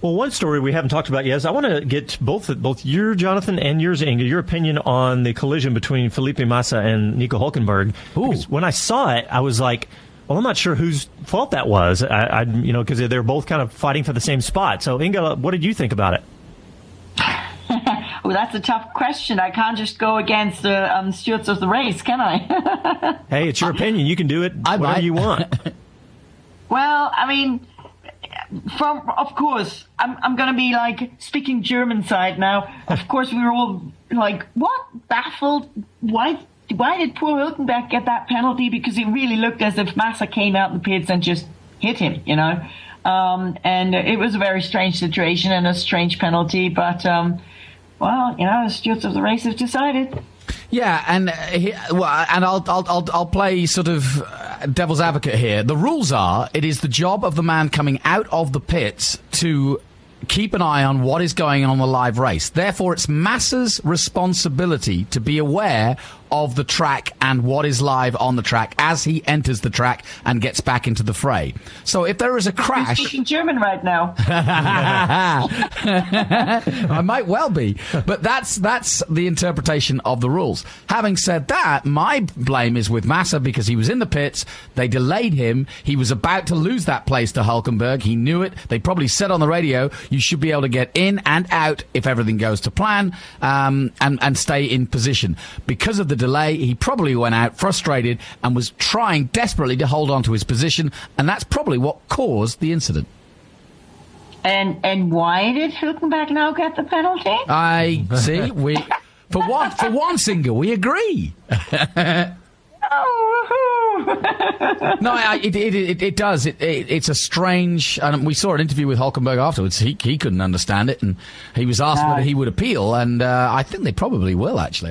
Well, one story we haven't talked about yet is I want to get both both your Jonathan and yours, Inga, your opinion on the collision between Felipe Massa and Nico Hulkenberg. Because when I saw it, I was like, well, I'm not sure whose fault that was. I, I you know, because they're both kind of fighting for the same spot. So, Inga, what did you think about it? well, that's a tough question. I can't just go against the um, stewards of the race, can I? hey, it's your opinion. You can do it I whatever might. you want. well, I mean, from of course, I'm I'm gonna be like speaking German side now. Of course, we were all like, what baffled? Why? Why did poor Hulkenberg get that penalty? Because it really looked as if Massa came out in the pits and just hit him, you know. Um, and it was a very strange situation and a strange penalty. But um, well, you know, the stewards of the race have decided. Yeah, and uh, he, well, and I'll, I'll I'll I'll play sort of uh, devil's advocate here. The rules are: it is the job of the man coming out of the pits to keep an eye on what is going on in the live race. Therefore, it's Massa's responsibility to be aware of the track and what is live on the track as he enters the track and gets back into the fray. So if there is a crash, speaking German right now. I might well be, but that's that's the interpretation of the rules. Having said that, my blame is with Massa because he was in the pits. They delayed him. He was about to lose that place to Hulkenberg. He knew it. They probably said on the radio, "You should be able to get in and out if everything goes to plan, um, and and stay in position." Because of the delay, he probably went out frustrated and was trying desperately to hold on to his position, and that's probably what caused the incident. And and why did Hulkenberg now get the penalty? I see. We for one for one single we agree. no, I, it, it, it, it, does. It, it's a strange. And we saw an interview with Hulkenberg afterwards. He, he couldn't understand it, and he was asked whether he would appeal, and uh, I think they probably will actually.